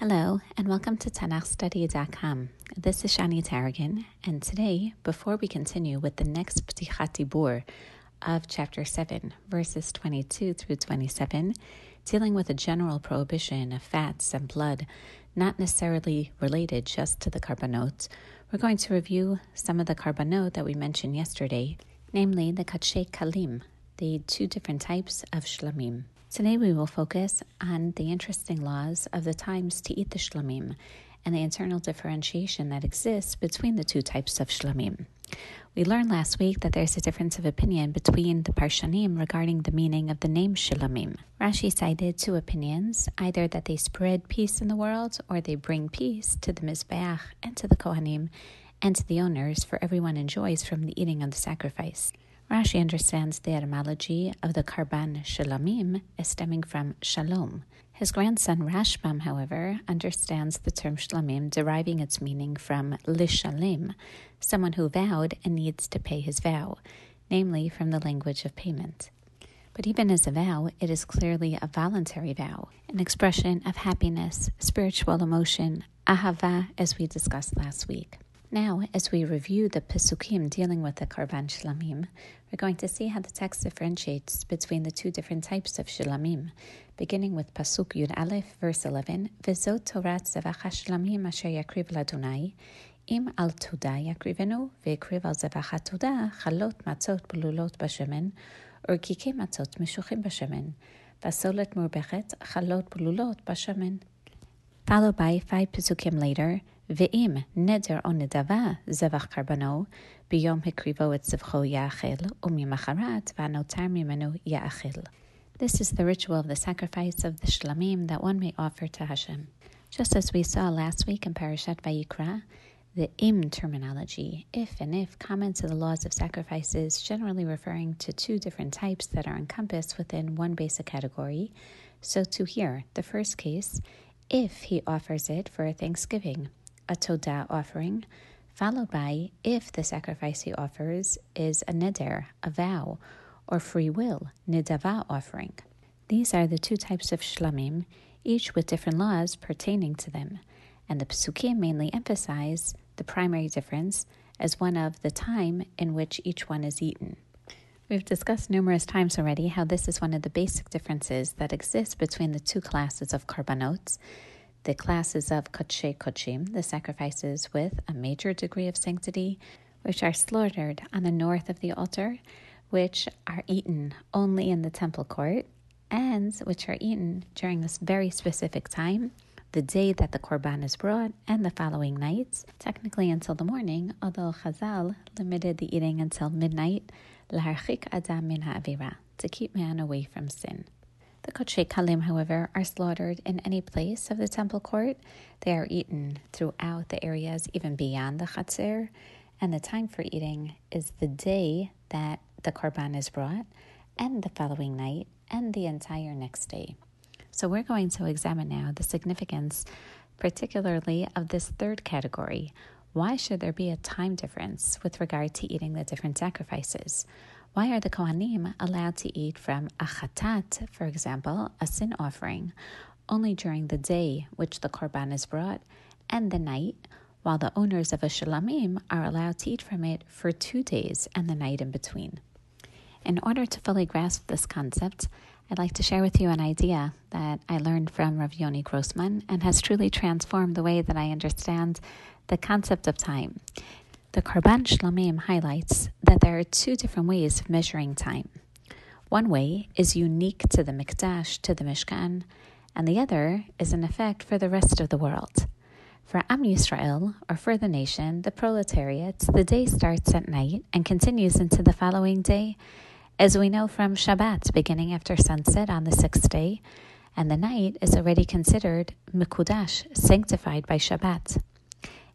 Hello, and welcome to TanachStudy.com. This is Shani Taragin, and today, before we continue with the next Ptichat Dibur of chapter 7, verses 22 through 27, dealing with a general prohibition of fats and blood, not necessarily related just to the karbanot, we're going to review some of the karbanot that we mentioned yesterday, namely the kodshe kalim, the two different types of shlamim. Today we will focus on the interesting laws of the times to eat the shlamim and the internal differentiation that exists between the two types of shlamim. We learned last week that there's a difference of opinion between the Parshanim regarding the meaning of the name Shlamim. Rashi cited two opinions either that they spread peace in the world or they bring peace to the Mizbeach and to the Kohanim and to the owners, for everyone enjoys from the eating of the sacrifice. Rashi understands the etymology of the Karban Shalamim as stemming from Shalom. His grandson Rashbam, however, understands the term Shlamim deriving its meaning from Lishalim, someone who vowed and needs to pay his vow, namely from the language of payment. But even as a vow, it is clearly a voluntary vow, an expression of happiness, spiritual emotion, ahava, as we discussed last week. Now, as we review the Pesukim dealing with the Karban Shlamim, we're going to see how the text differentiates between the two different types of Shlamim, beginning with Pasuk Yud Aleph, verse 11, V'zot Torat Zevach HaShlamim Asher Yakriv Ladonai, Im Al Toda Yakrivenu, Ve'ekriv Al Zevach HaToda, Chalot Matzot Belulot Bashemen, Urkike Matzot Meshuchim Bashemen, Vasolet Murbechet, Chalot Belulot Bashemen. Followed by five Pesukim later, ואם נדר או נדבה זבח קרבנו, ביום הקריבו את זבחו יאכל, וממחרת והנותר ממנו יאכל. This is the ritual of the sacrifice of the shlamim that one may offer to Hashem. Just as we saw last week in Parashat Vayikra, the im terminology, if and if, comments to the laws of sacrifices, generally referring to two different types that are encompassed within one basic category. So, to here, the first case, if he offers it for a thanksgiving, a todah offering, followed by if the sacrifice he offers is a neder, a vow, or free will, nidava offering. These are the two types of shlamim, each with different laws pertaining to them, and the psukim mainly emphasize the primary difference as one of the time in which each one is eaten. We've discussed numerous times already how this is one of the basic differences that exist between the two classes of karbanot, the classes of Kodshe Kodshim, the sacrifices with a major degree of sanctity, which are slaughtered on the north of the altar, which are eaten only in the temple court, and which are eaten during this very specific time, the day that the korban is brought, and the following nights, technically until the morning, although Chazal limited the eating until midnight, laharchik adam min to keep man away from sin. The kodshe kalim, however, are slaughtered in any place of the temple court. They are eaten throughout the areas, even beyond the chatzir, and the time for eating is the day that the korban is brought, and the following night, and the entire next day. So we're going to examine now the significance, particularly of this third category. Why should there be a time difference with regard to eating the different sacrifices? Why are the Kohanim allowed to eat from a chatat, for example, a sin offering, only during the day which the korban is brought, and the night, while the owners of a shalamim are allowed to eat from it for two days and the night in between? In order to fully grasp this concept, I'd like to share with you an idea that I learned from Rav Yoni Grossman and has truly transformed the way that I understand the concept of time. The Karban Shlamim highlights that there are two different ways of measuring time. One way is unique to the Mikdash, to the Mishkan, and the other is in effect for the rest of the world. For Am Yisrael, or for the nation, the proletariat, the day starts at night and continues into the following day, as we know from Shabbat, beginning after sunset on the sixth day, and the night is already considered Mikudash, sanctified by Shabbat.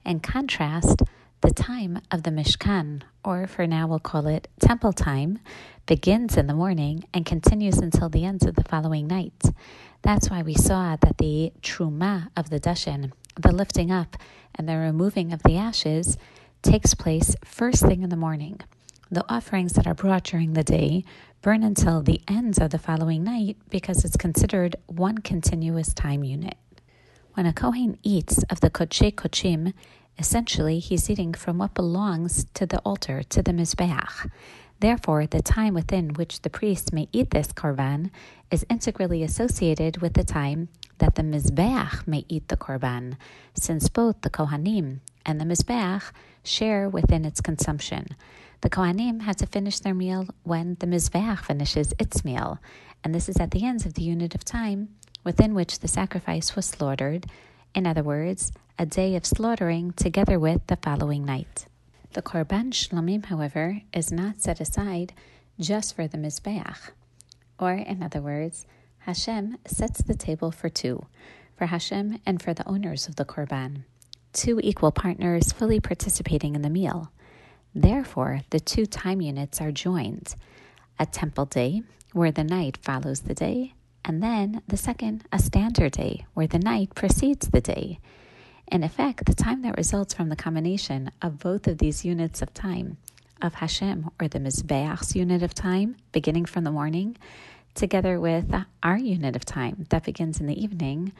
In contrast, the time of the Mishkan, or for now we'll call it temple time, begins in the morning and continues until the end of the following night. That's why we saw that the truma of the dashen, the lifting up and the removing of the ashes, takes place first thing in the morning. The offerings that are brought during the day burn until the end of the following night because it's considered one continuous time unit. When a Kohen eats of the Kodshe Kodshim, essentially he's eating from what belongs to the altar, to the Mizbeach. Therefore, the time within which the priest may eat this korban is integrally associated with the time that the Mizbeach may eat the korban, since both the Kohanim and the Mizbeach share within its consumption. The Kohanim have to finish their meal when the Mizbeach finishes its meal, and this is at the ends of the unit of time within which the sacrifice was slaughtered, in other words, a day of slaughtering together with the following night. The Korban Shlamim, however, is not set aside just for the Mizbeach. Or, in other words, Hashem sets the table for two, for Hashem and for the owners of the Korban, two equal partners fully participating in the meal. Therefore, the two time units are joined a temple day, where the night follows the day, and then the second, a standard day, where the night precedes the day. In effect, the time that results from the combination of both of these units of time, of Hashem, or the Mizbeach's unit of time, beginning from the morning, together with our unit of time that begins in the evening,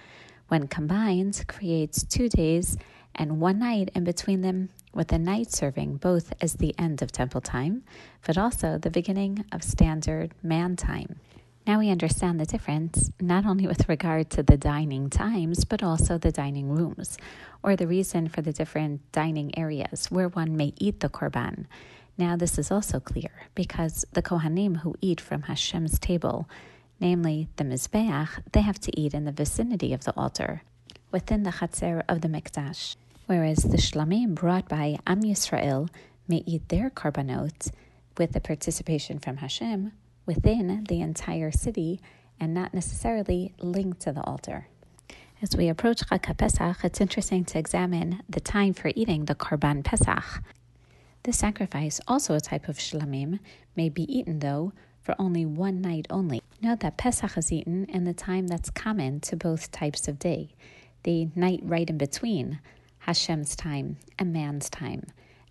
when combined, creates two days and one night in between them, with the night serving both as the end of temple time, but also the beginning of standard man time. Now we understand the difference, not only with regard to the dining times, but also the dining rooms, or the reason for the different dining areas where one may eat the korban. Now, this is also clear because the Kohanim who eat from Hashem's table, namely the Mizbeach, they have to eat in the vicinity of the altar, within the Chatzer of the Mikdash, whereas the Shlamim brought by Am Yisrael may eat their korbanot with the participation from Hashem within the entire city and not necessarily linked to the altar. As we approach Chag Pesach, it's interesting to examine the time for eating the Korban Pesach. This sacrifice, also a type of shlamim, may be eaten though for only one night only. Note that Pesach is eaten in the time that's common to both types of day, the night right in between Hashem's time and man's time,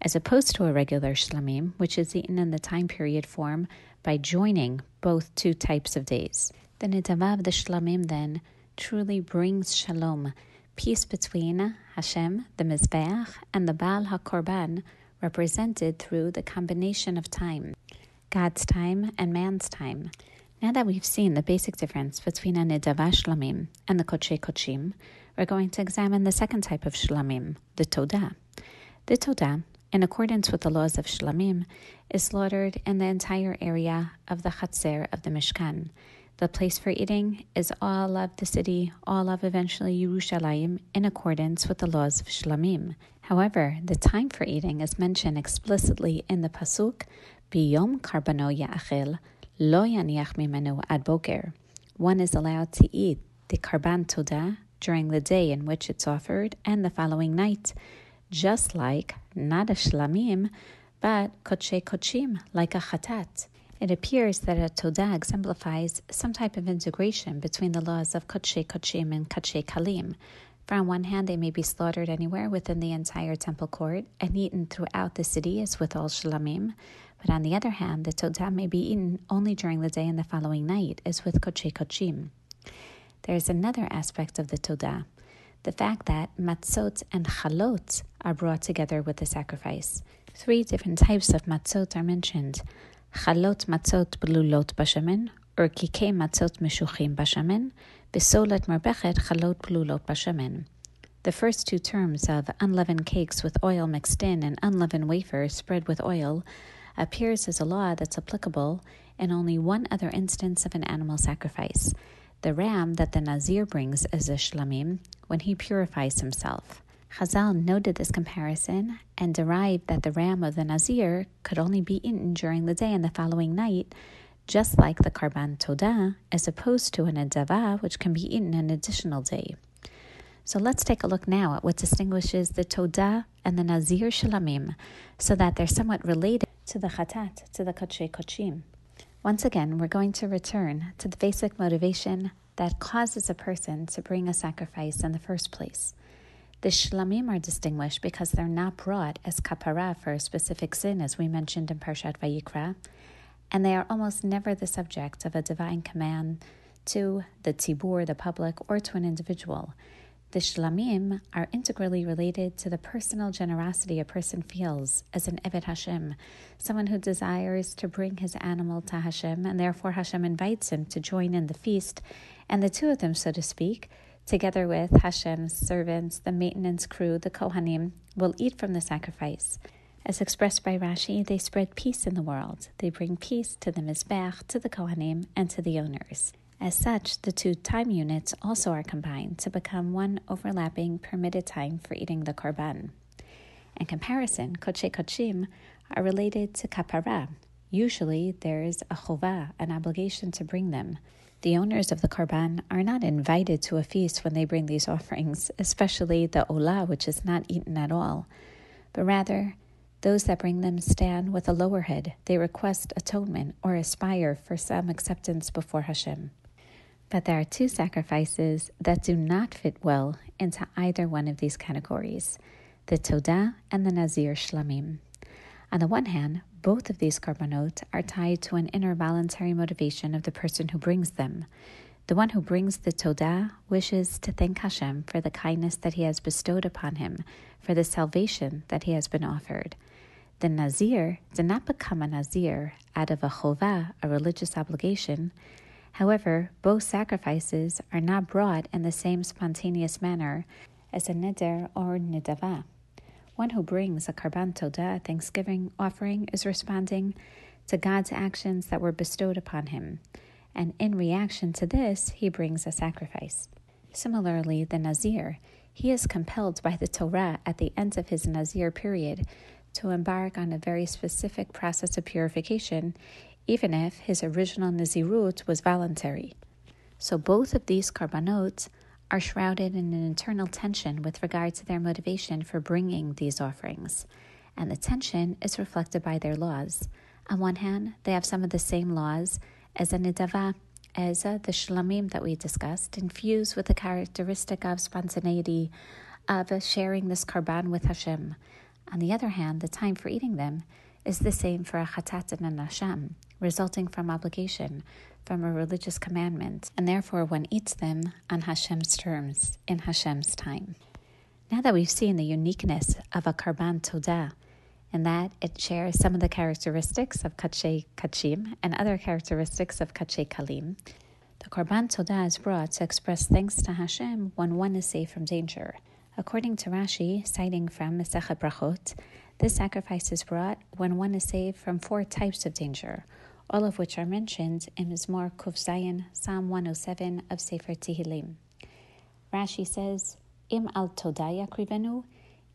as opposed to a regular shlamim, which is eaten in the time period form by joining both two types of days. The Nidava of the Shlamim then truly brings shalom, peace between Hashem, the Mizbeach, and the Baal HaKorban, represented through the combination of time, God's time and man's time. Now that we've seen the basic difference between a Nidava Shlamim and the Kodshe Kodshim, we're going to examine the second type of Shlamim, the Todah. The Todah in accordance with the laws of Shlamim, is slaughtered in the entire area of the Chatzer of the Mishkan. The place for eating is all of the city, all of eventually Yerushalayim, in accordance with the laws of Shlamim. However, the time for eating is mentioned explicitly in the Pasuk, Biyom Karbano Ya'achil, Lo Yaniach Mimenu Ad Boker. One is allowed to eat the Karban Todah during the day in which it's offered and the following night just like not a shlamim, but kodshe kodshim, like a chatat. It appears that a todah exemplifies some type of integration between the laws of kodshe kodshim and kodshe kalim. For on one hand, they may be slaughtered anywhere within the entire temple court and eaten throughout the city as with all shlamim. But on the other hand, the todah may be eaten only during the day and the following night, as with kodshe kodshim. There is another aspect of the todah the fact that matzot and chalot are brought together with the sacrifice. Three different types of matzot are mentioned. Chalot matzot blulot bashamen, or kike matzot meshuchim bashamen, besolat marbechet chalot blulot bashamen. The first two terms of unleavened cakes with oil mixed in and unleavened wafers spread with oil appears as a law that's applicable in only one other instance of an animal sacrifice the ram that the Nazir brings as a shlamim when he purifies himself. Chazal noted this comparison and derived that the ram of the Nazir could only be eaten during the day and the following night, just like the Karban Todah, as opposed to an Adava, which can be eaten an additional day. So let's take a look now at what distinguishes the Todah and the Nazir Shalamim, so that they're somewhat related to the Chatat, to the Kodshe Kodshim. Once again, we're going to return to the basic motivation that causes a person to bring a sacrifice in the first place. The shlamim are distinguished because they're not brought as kapara for a specific sin, as we mentioned in Parshat Vayikra, and they are almost never the subject of a divine command to the tibur, the public, or to an individual. The shlamim are integrally related to the personal generosity a person feels as an Eved Hashem, someone who desires to bring his animal to Hashem, and therefore Hashem invites him to join in the feast, and the two of them, so to speak, together with Hashem's servants, the maintenance crew, the Kohanim, will eat from the sacrifice. As expressed by Rashi, they spread peace in the world. They bring peace to the Mizbeach, to the Kohanim, and to the owners. As such, the two time units also are combined to become one overlapping permitted time for eating the korban. In comparison, kodshe kodshim are related to kapara. Usually, there is a chova, an obligation to bring them. The owners of the korban are not invited to a feast when they bring these offerings, especially the olah, which is not eaten at all, but rather those that bring them stand with a lower head. They request atonement or aspire for some acceptance before Hashem. But there are two sacrifices that do not fit well into either one of these categories the Todah and the Nazir Shlamim. On the one hand, both of these korbanot are tied to an inner voluntary motivation of the person who brings them. The one who brings the Todah wishes to thank Hashem for the kindness that he has bestowed upon him, for the salvation that he has been offered. The Nazir did not become a Nazir out of a chovah, a religious obligation. However, both sacrifices are not brought in the same spontaneous manner as a neder or nidava. One who brings a karban todah, thanksgiving offering, is responding to God's actions that were bestowed upon him, and in reaction to this, he brings a sacrifice. Similarly, the Nazir, he is compelled by the Torah at the end of his Nazir period to embark on a very specific process of purification even if his original Nazirut was voluntary. So both of these korbanot are shrouded in an internal tension with regard to their motivation for bringing these offerings, and the tension is reflected by their laws. On one hand, they have some of the same laws as a nidava, as uh, the shlamim that we discussed, infused with the characteristic of spontaneity of sharing this karban with Hashem. On the other hand, the time for eating them is the same for a chatat and a nasham, resulting from obligation, from a religious commandment, and therefore one eats them on Hashem's terms, in Hashem's time. Now that we've seen the uniqueness of a karban todah, in that it shares some of the characteristics of kodshe kodshim and other characteristics of kodshe kalim, the korban todah is brought to express thanks to Hashem when one is safe from danger. According to Rashi, citing from Masechet Brachot, this sacrifice is brought when one is saved from four types of danger, all of which are mentioned in Mizmor Kuf Zayin, Psalm 107 of Sefer Tehillim. Rashi says, Im al todaya krivenu,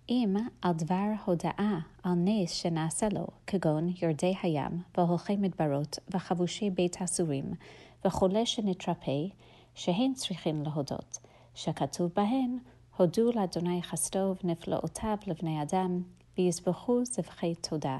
im al dvar hoda'a al nes shenaselo, kagon yordei hayam, v'holchei midbarot, v'chavushe beit hasurim, v'chole shenitrape, shehen tzrichin lehodot, shekatuv bahen, הודו לאדוני חסדו ונפלאותיו לבני אדם, ויזבחו זבחי תודה.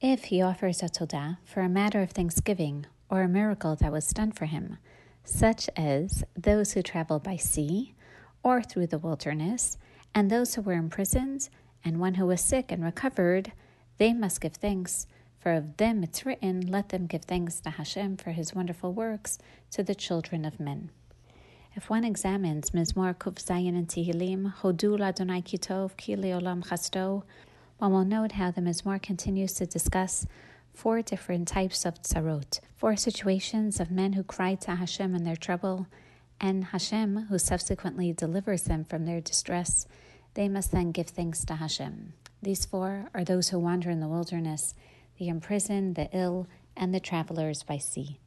If he offers a todah for a matter of thanksgiving or a miracle that was done for him, such as those who travel by sea or through the wilderness, and those who were imprisoned, and one who was sick and recovered, they must give thanks. For of them it's written, Let them give thanks to Hashem for his wonderful works to the children of men. If one examines Mizmor Kuf Zayin and Tehillim, Hodu Ladonai Kitov Ki Leolam Chasto, one will note how the Mizmor continues to discuss four different types of tzarot, four situations of men who cry to Hashem in their trouble, and Hashem, who subsequently delivers them from their distress, they must then give thanks to Hashem. These four are those who wander in the wilderness, the imprisoned, the ill, and the travelers by sea.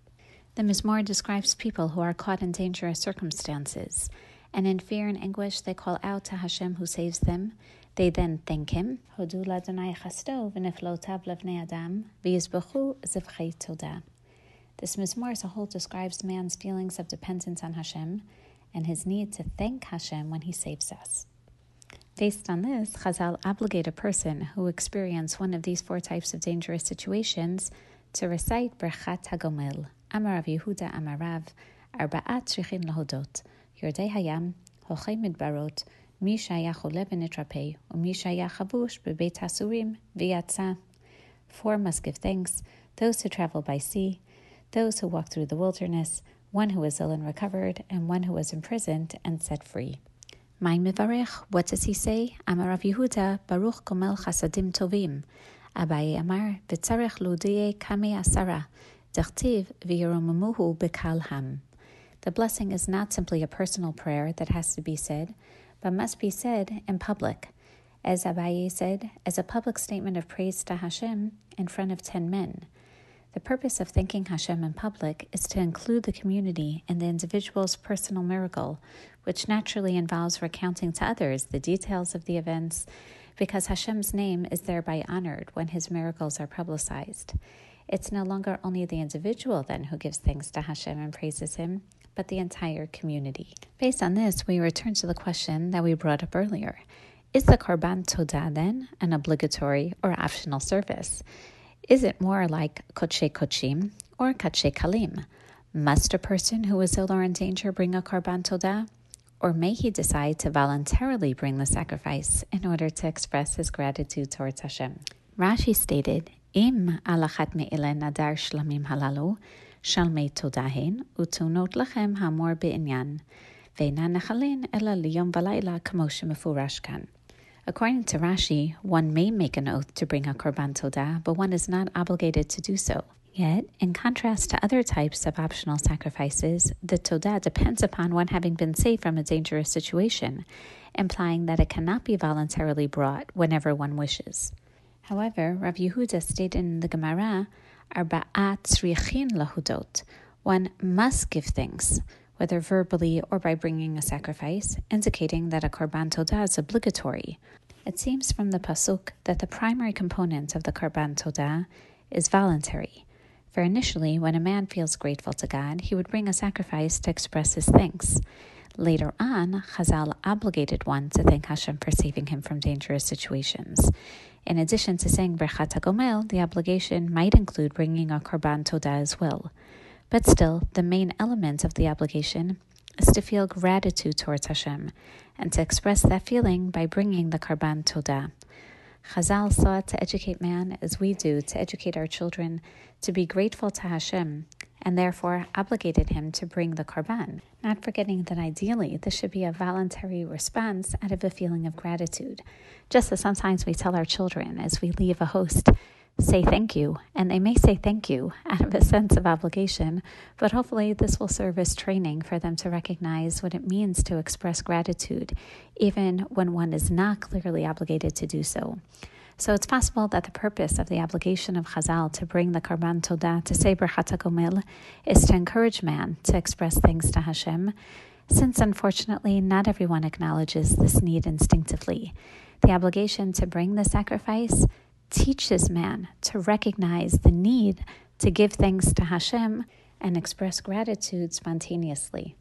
The Mizmor describes people who are caught in dangerous circumstances, and in fear and anguish they call out to Hashem who saves them. They then thank him, Hodu. This mizmor as a whole describes man's feelings of dependence on Hashem and his need to thank Hashem when he saves us. Based on this, Chazal obligate a person who experiences one of these four types of dangerous situations to recite Berchat HaGomel, Amarav Yehuda Amarav, Arba'at Shechin Lahodot, Yordei Hayam, Holchei Midbarot, מי שהיה חולה ונתרפא, ומי שהיה חבוש בבית הסורים ויצא. Four must give thanks, those who travel by sea, those who walk through the wilderness, one who was ill and recovered, and one who was imprisoned and set free. My Mivarech, what does he say? Amar Rav Yehuda, Baruch Gomel Chasadim Tovim. Abaye Amar, V'tzarech Ludie Kame Asara, Dachtiv V'yeromamuhu Bekalham. The blessing is not simply a personal prayer that has to be said, but must be said in public. As Abaye said, as a public statement of praise to Hashem in front of ten men. The purpose of thanking Hashem in public is to include the community in the individual's personal miracle, which naturally involves recounting to others the details of the events, because Hashem's name is thereby honored when his miracles are publicized. It's no longer only the individual then who gives thanks to Hashem and praises him, but the entire community. Based on this, we return to the question that we brought up earlier. Is the Korban Todah then an obligatory or optional service? Is it more like Kodshe Kodshim or Kodshe Kalim? Must a person who is ill or in danger bring a Korban Todah? Or may he decide to voluntarily bring the sacrifice in order to express his gratitude towards Hashem? Rashi stated, Im alachat me'ile nadar shlamim halalu, shalmei todahin, utunot lachem hamor be'inyan, ve'na nechalin ela liyom valayla kamoshe mefurashkan. According to Rashi, one may make an oath to bring a korban todah, but one is not obligated to do so. Yet, in contrast to other types of optional sacrifices, the todah depends upon one having been saved from a dangerous situation, implying that it cannot be voluntarily brought whenever one wishes. However, Rav Yehuda stated in the Gemara, Arba'at tzrichin lahudot, one must give thanks, whether verbally or by bringing a sacrifice, indicating that a korban todah is obligatory. It seems from the pasuk that the primary component of the korban todah is voluntary. For initially, when a man feels grateful to God, he would bring a sacrifice to express his thanks. Later on, Chazal obligated one to thank Hashem for saving him from dangerous situations. In addition to saying Berchat HaGomel, the obligation might include bringing a korban todah as well. But still, the main element of the obligation is to feel gratitude towards Hashem and to express that feeling by bringing the Karban Todah. Chazal sought to educate man as we do to educate our children to be grateful to Hashem and therefore obligated him to bring the Karban, not forgetting that ideally this should be a voluntary response out of a feeling of gratitude. Just as sometimes we tell our children as we leave a host, say thank you. And they may say thank you out of a sense of obligation, but hopefully this will serve as training for them to recognize what it means to express gratitude, even when one is not clearly obligated to do so. So it's possible that the purpose of the obligation of Chazal to bring the Karban Todah to say Berchat HaGomel is to encourage man to express thanks to Hashem, since unfortunately not everyone acknowledges this need instinctively. The obligation to bring the sacrifice teaches man to recognize the need to give thanks to Hashem and express gratitude spontaneously.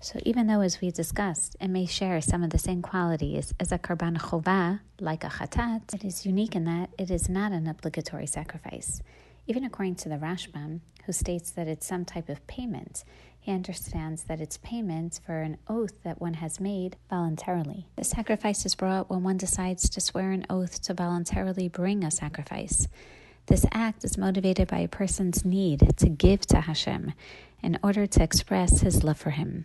So, even though, as we discussed, it may share some of the same qualities as a karban chovah, like a chatat, it is unique in that it is not an obligatory sacrifice. Even according to the Rashbam, who states that it's some type of payment, he understands that it's payment for an oath that one has made voluntarily. The sacrifice is brought when one decides to swear an oath to voluntarily bring a sacrifice. This act is motivated by a person's need to give to Hashem in order to express his love for him.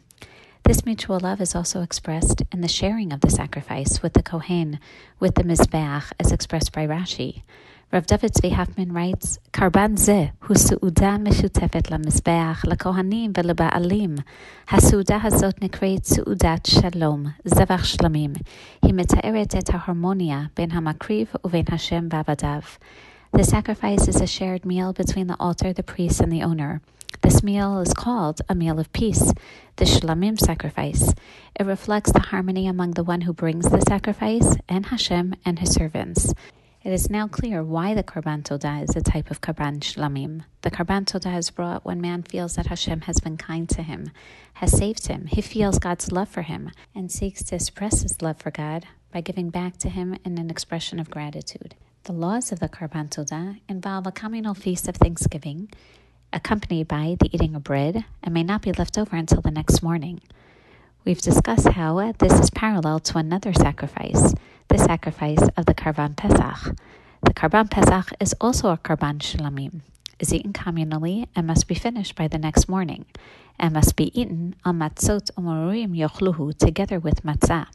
This mutual love is also expressed in the sharing of the sacrifice with the Kohen, with the Mizbeach, as expressed by Rashi. Rav David Zvi Hoffman writes, Karban ze hu su'uda meshutefet la-mizbeach, la-kohanim ve-leba'alim. Ha-su'uda hazot nikreit su'udat shalom, zavach shlamim. Hi mita'eret et harmonia ben hamakriv uven Hashem v'avadav. The sacrifice is a shared meal between the altar, the priest, and the owner. This meal is called a meal of peace, the Shlamim sacrifice. It reflects the harmony among the one who brings the sacrifice and Hashem and his servants. It is now clear why the Karban Todah is a type of Karban Shlamim. The Karban Todah is brought when man feels that Hashem has been kind to him, has saved him, he feels God's love for him, and seeks to express his love for God by giving back to him in an expression of gratitude. The laws of the Karban Todah involve a communal feast of thanksgiving, accompanied by the eating of bread, and may not be left over until the next morning. We've discussed how this is parallel to another sacrifice, the sacrifice of the Karban Pesach. The Karban Pesach is also a Karban Shlamim, is eaten communally and must be finished by the next morning, and must be eaten on matzot umorim yochluhu together with matzah.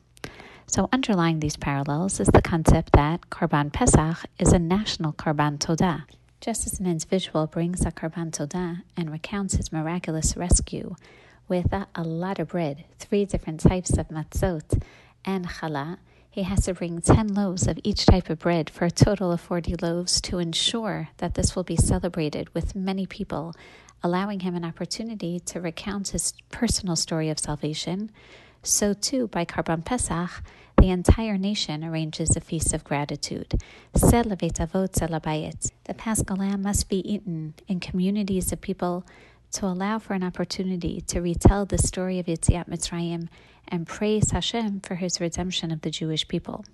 So, underlying these parallels is the concept that Karban Pesach is a national Karban Todah. Just as man's individual brings a Karban Todah and recounts his miraculous rescue with a, a lot of bread, three different types of matzot, and challah, he has to bring 10 loaves of each type of bread for a total of 40 loaves to ensure that this will be celebrated with many people, allowing him an opportunity to recount his personal story of salvation. So, too, by Karban Pesach, the entire nation arranges a feast of gratitude. The Paschal lamb must be eaten in communities of people to allow for an opportunity to retell the story of Yetziat Mitzrayim and praise Hashem for his redemption of the Jewish people.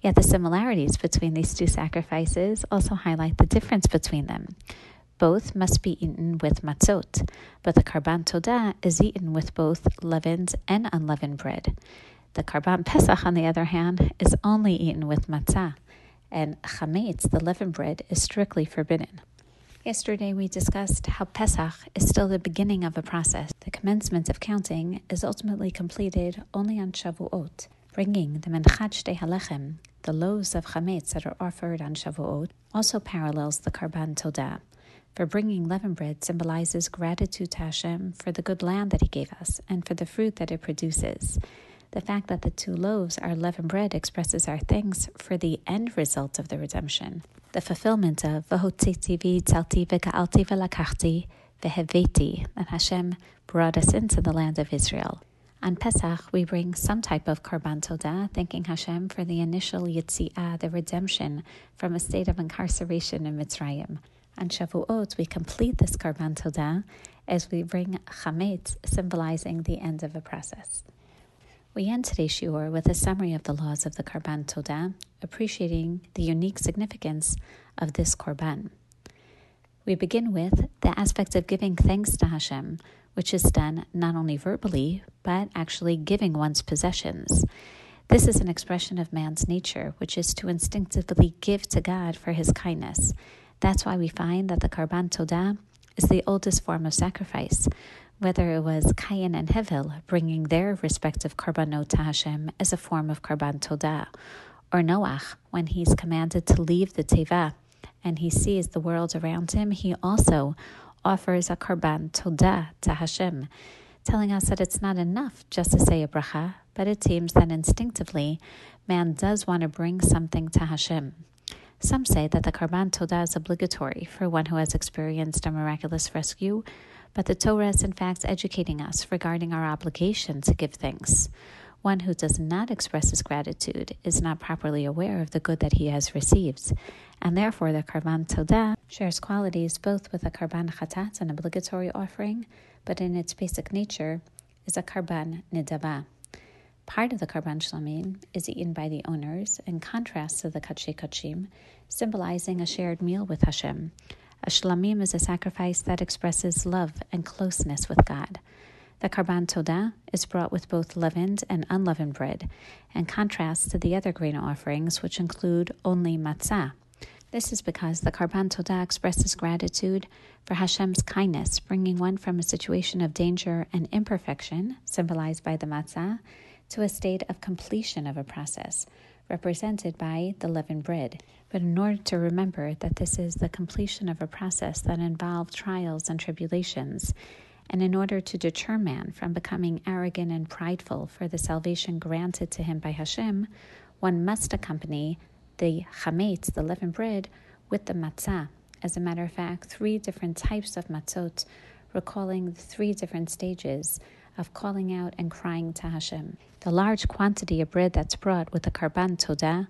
Yet the similarities between these two sacrifices also highlight the difference between them. Both must be eaten with matzot, but the karban todah is eaten with both leavened and unleavened bread. The karban pesach, on the other hand, is only eaten with matzah, and chametz, the leavened bread, is strictly forbidden. Yesterday we discussed how Pesach is still the beginning of a process. The commencement of counting is ultimately completed only on Shavuot, bringing the Menchat Shtei Halechem, the loaves of chametz that are offered on Shavuot, also parallels the Karban Todah. For bringing leavened bread symbolizes gratitude to Hashem for the good land that He gave us and for the fruit that it produces. The fact that the two loaves are leavened bread expresses our thanks for the end result of the redemption, the fulfillment of Vahotzitzivi tzalti v'ka'alti v'lakachti v'heveti, that Hashem brought us into the land of Israel. On Pesach, we bring some type of Karban Todah, thanking Hashem for the initial Yitzi'ah, the redemption from a state of incarceration in Mitzrayim. On Shavuot, we complete this Karban Todah as we bring Chametz, symbolizing the end of a process. We end today's shiur with a summary of the laws of the Karban Todah, appreciating the unique significance of this Korban. We begin with the aspect of giving thanks to Hashem, which is done not only verbally, but actually giving one's possessions. This is an expression of man's nature, which is to instinctively give to God for his kindness. That's why we find that the Karban Todah is the oldest form of sacrifice, whether it was Cain and Hevel bringing their respective karbanot to Hashem as a form of karban todah, or Noach when he's commanded to leave the teva and he sees the world around him, he also offers a karban todah to Hashem, telling us that it's not enough just to say a bracha, but it seems that instinctively man does want to bring something to Hashem. Some say that the karban todah is obligatory for one who has experienced a miraculous rescue but the Torah is in fact educating us regarding our obligation to give thanks. One who does not express his gratitude is not properly aware of the good that he has received, and therefore the Karban Todah shares qualities both with a Karban Chatat, an obligatory offering, but in its basic nature is a Karban Nidava. Part of the Karban Shlamim is eaten by the owners, in contrast to the Kodshe Kodshim, symbolizing a shared meal with Hashem, a shlamim is a sacrifice that expresses love and closeness with God. The karban todah is brought with both leavened and unleavened bread, in contrast to the other grain offerings, which include only matzah. This is because the karban todah expresses gratitude for Hashem's kindness, bringing one from a situation of danger and imperfection, symbolized by the matzah, to a state of completion of a process, represented by the leavened bread. But in order to remember that this is the completion of a process that involved trials and tribulations, and in order to deter man from becoming arrogant and prideful for the salvation granted to him by Hashem, one must accompany the chametz, the leavened bread, with the matzah. As a matter of fact, three different types of matzot, recalling the three different stages of calling out and crying to Hashem. The large quantity of bread that's brought with the karban todah,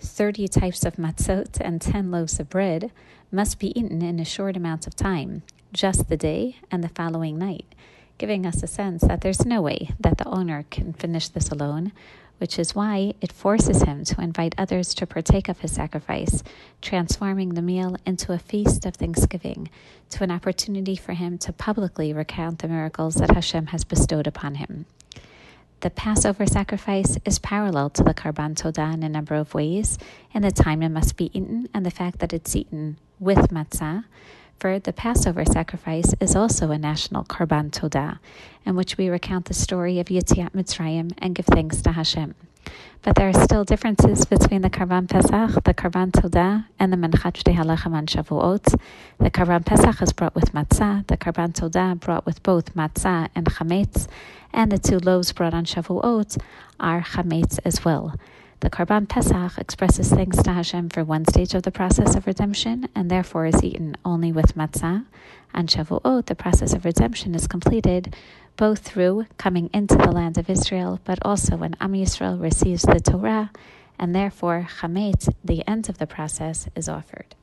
30 types of matzot, and 10 loaves of bread must be eaten in a short amount of time, just the day and the following night, giving us a sense that there's no way that the owner can finish this alone, which is why it forces him to invite others to partake of his sacrifice, transforming the meal into a feast of thanksgiving, to an opportunity for him to publicly recount the miracles that Hashem has bestowed upon him. The Passover sacrifice is parallel to the Karban Todah in a number of ways, in the time it must be eaten and the fact that it's eaten with matzah. For the Passover sacrifice is also a national Karban Todah, in which we recount the story of Yetziat Mitzrayim and give thanks to Hashem. But there are still differences between the Karban Pesach, the Karban Todah, and the Menchat Shtei Halechem on Shavuot. The Karban Pesach is brought with matzah, the Karban Todah brought with both matzah and chametz, and the two loaves brought on Shavuot are chametz as well. The Karban Pesach expresses thanks to Hashem for one stage of the process of redemption and therefore is eaten only with matzah. And Shavuot, the process of redemption is completed both through coming into the land of Israel, but also when Am Yisrael receives the Torah, and therefore Chametz, the end of the process, is offered.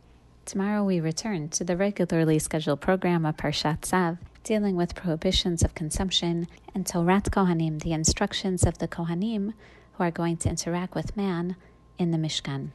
Tomorrow we return to the regularly scheduled program of Parshat Tzav, dealing with prohibitions of consumption, and Torat Kohanim, the instructions of the Kohanim who are going to interact with man in the Mishkan.